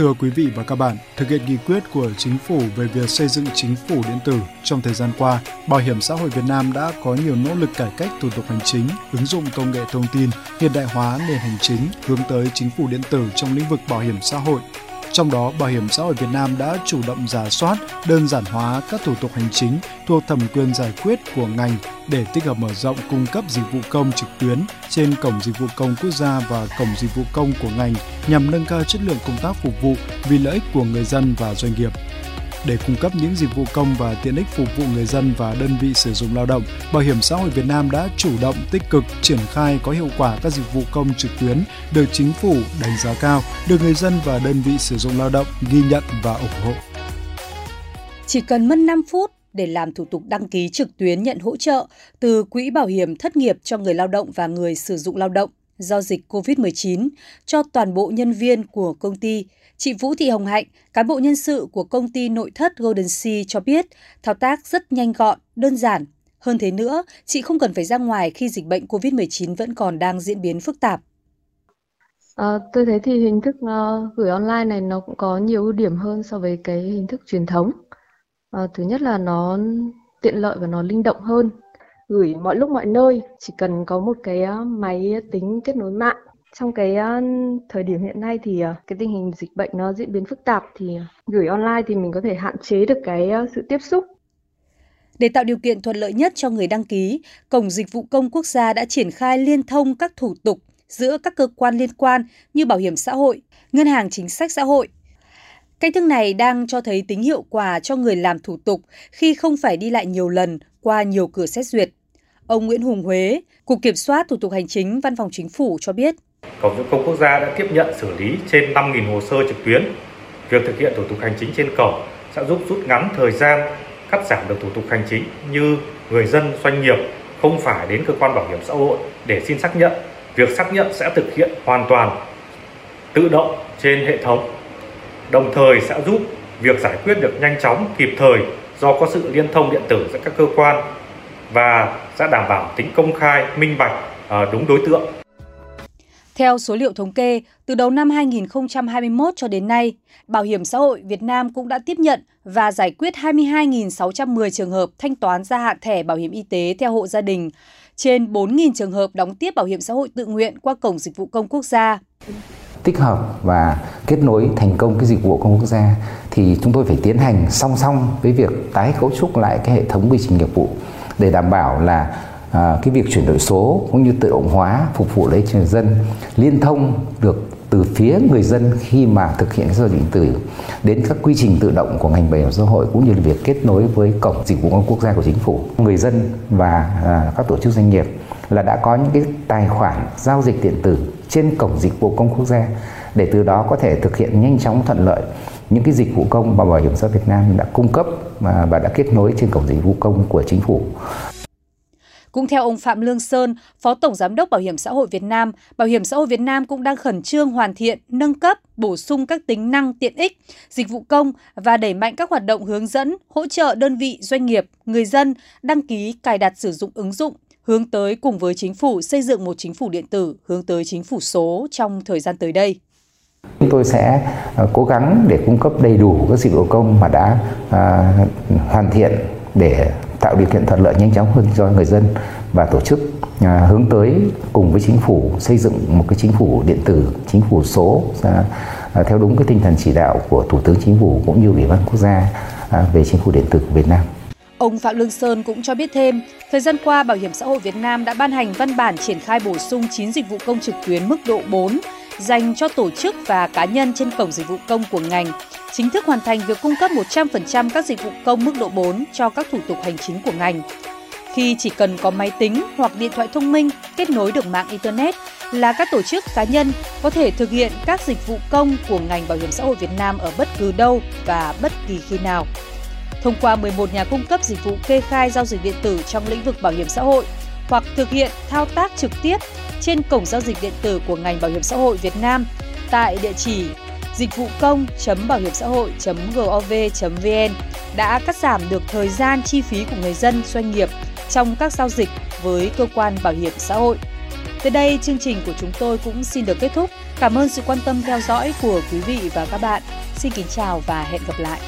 Thưa quý vị và các bạn, thực hiện nghị quyết của chính phủ về việc xây dựng chính phủ điện tử, trong thời gian qua, Bảo hiểm xã hội Việt Nam đã có nhiều nỗ lực cải cách thủ tục hành chính, ứng dụng công nghệ thông tin, hiện đại hóa nền hành chính hướng tới chính phủ điện tử trong lĩnh vực bảo hiểm xã hội. Trong đó, Bảo hiểm xã hội Việt Nam đã chủ động giả soát, đơn giản hóa các thủ tục hành chính thuộc thẩm quyền giải quyết của ngành để tích hợp mở rộng cung cấp dịch vụ công trực tuyến trên cổng dịch vụ công quốc gia và cổng dịch vụ công của ngành nhằm nâng cao chất lượng công tác phục vụ vì lợi ích của người dân và doanh nghiệp. Để cung cấp những dịch vụ công và tiện ích phục vụ người dân và đơn vị sử dụng lao động, Bảo hiểm xã hội Việt Nam đã chủ động tích cực triển khai có hiệu quả các dịch vụ công trực tuyến được chính phủ đánh giá cao, được người dân và đơn vị sử dụng lao động ghi nhận và ủng hộ. Chỉ cần mất 5 phút để làm thủ tục đăng ký trực tuyến nhận hỗ trợ từ Quỹ Bảo hiểm Thất nghiệp cho người lao động và người sử dụng lao động do dịch COVID-19 cho toàn bộ nhân viên của công ty. Chị Vũ Thị Hồng Hạnh, cán bộ nhân sự của công ty nội thất Golden Sea cho biết, thao tác rất nhanh gọn, đơn giản. Hơn thế nữa, chị không cần phải ra ngoài khi dịch bệnh COVID-19 vẫn còn đang diễn biến phức tạp. À, tôi thấy thì hình thức uh, gửi online này nó cũng có nhiều ưu điểm hơn so với cái hình thức truyền thống. À, thứ nhất là nó tiện lợi và nó linh động hơn. Gửi mọi lúc mọi nơi, chỉ cần có một cái ờ, máy tính kết nối mạng. Trong cái ờ, thời điểm hiện nay thì ờ, cái tình hình dịch bệnh nó diễn biến phức tạp thì gửi online thì mình có thể hạn chế được cái sự tiếp xúc để tạo điều kiện thuận lợi nhất cho người đăng ký, Cổng Dịch vụ Công Quốc gia đã triển khai liên thông các thủ tục giữa các cơ quan liên quan như Bảo hiểm xã hội, Ngân hàng Chính sách Xã hội, Cách thức này đang cho thấy tính hiệu quả cho người làm thủ tục khi không phải đi lại nhiều lần qua nhiều cửa xét duyệt. Ông Nguyễn Hùng Huế, Cục Kiểm soát Thủ tục Hành chính Văn phòng Chính phủ cho biết. Cổng Dịch vụ Công Quốc gia đã tiếp nhận xử lý trên 5.000 hồ sơ trực tuyến. Việc thực hiện thủ tục hành chính trên cổng sẽ giúp rút ngắn thời gian, cắt giảm được thủ tục hành chính như người dân, doanh nghiệp không phải đến cơ quan bảo hiểm xã hội để xin xác nhận. Việc xác nhận sẽ thực hiện hoàn toàn tự động trên hệ thống đồng thời sẽ giúp việc giải quyết được nhanh chóng, kịp thời do có sự liên thông điện tử giữa các cơ quan và sẽ đảm bảo tính công khai, minh bạch, ờ, đúng đối tượng. Theo số liệu thống kê, từ đầu năm 2021 cho đến nay, Bảo hiểm xã hội Việt Nam cũng đã tiếp nhận và giải quyết 22.610 trường hợp thanh toán gia hạn thẻ bảo hiểm y tế theo hộ gia đình, trên 4.000 trường hợp đóng tiếp bảo hiểm xã hội tự nguyện qua Cổng Dịch vụ Công Quốc gia tích hợp và kết nối thành công cái dịch vụ công quốc gia thì chúng tôi phải tiến hành song song với việc tái cấu trúc lại cái hệ thống quy trình nghiệp vụ để đảm bảo là à, cái việc chuyển đổi số cũng như tự động hóa phục vụ lấy người dân liên thông được từ phía người dân khi mà thực hiện giao dịch điện tử đến các quy trình tự động của ngành bảo hiểm xã hội cũng như là việc kết nối với cổng dịch vụ công quốc gia của chính phủ. Người dân và à, các tổ chức doanh nghiệp là đã có những cái tài khoản giao dịch điện tử trên cổng dịch vụ công quốc gia để từ đó có thể thực hiện nhanh chóng thuận lợi những cái dịch vụ công mà bảo hiểm xã hội Việt Nam đã cung cấp và đã kết nối trên cổng dịch vụ công của chính phủ. Cũng theo ông Phạm Lương Sơn, Phó Tổng Giám đốc Bảo hiểm xã hội Việt Nam, Bảo hiểm xã hội Việt Nam cũng đang khẩn trương hoàn thiện, nâng cấp, bổ sung các tính năng tiện ích, dịch vụ công và đẩy mạnh các hoạt động hướng dẫn, hỗ trợ đơn vị, doanh nghiệp, người dân đăng ký cài đặt sử dụng ứng dụng hướng tới cùng với chính phủ xây dựng một chính phủ điện tử hướng tới chính phủ số trong thời gian tới đây. Chúng tôi sẽ à, cố gắng để cung cấp đầy đủ các dịch vụ công mà đã à, hoàn thiện để tạo điều kiện thuận lợi nhanh chóng hơn cho người dân và tổ chức à, hướng tới cùng với chính phủ xây dựng một cái chính phủ điện tử, chính phủ số à, à, theo đúng cái tinh thần chỉ đạo của Thủ tướng Chính phủ cũng như Ủy ban quốc gia à, về chính phủ điện tử của Việt Nam. Ông Phạm Lương Sơn cũng cho biết thêm, thời gian qua Bảo hiểm xã hội Việt Nam đã ban hành văn bản triển khai bổ sung 9 dịch vụ công trực tuyến mức độ 4 dành cho tổ chức và cá nhân trên cổng dịch vụ công của ngành, chính thức hoàn thành việc cung cấp 100% các dịch vụ công mức độ 4 cho các thủ tục hành chính của ngành. Khi chỉ cần có máy tính hoặc điện thoại thông minh kết nối được mạng Internet là các tổ chức cá nhân có thể thực hiện các dịch vụ công của ngành bảo hiểm xã hội Việt Nam ở bất cứ đâu và bất kỳ khi nào thông qua 11 nhà cung cấp dịch vụ kê khai giao dịch điện tử trong lĩnh vực bảo hiểm xã hội hoặc thực hiện thao tác trực tiếp trên cổng giao dịch điện tử của ngành bảo hiểm xã hội Việt Nam tại địa chỉ dịch vụ công.bảo hiểm xã hội.gov.vn đã cắt giảm được thời gian chi phí của người dân, doanh nghiệp trong các giao dịch với cơ quan bảo hiểm xã hội. Tới đây, chương trình của chúng tôi cũng xin được kết thúc. Cảm ơn sự quan tâm theo dõi của quý vị và các bạn. Xin kính chào và hẹn gặp lại.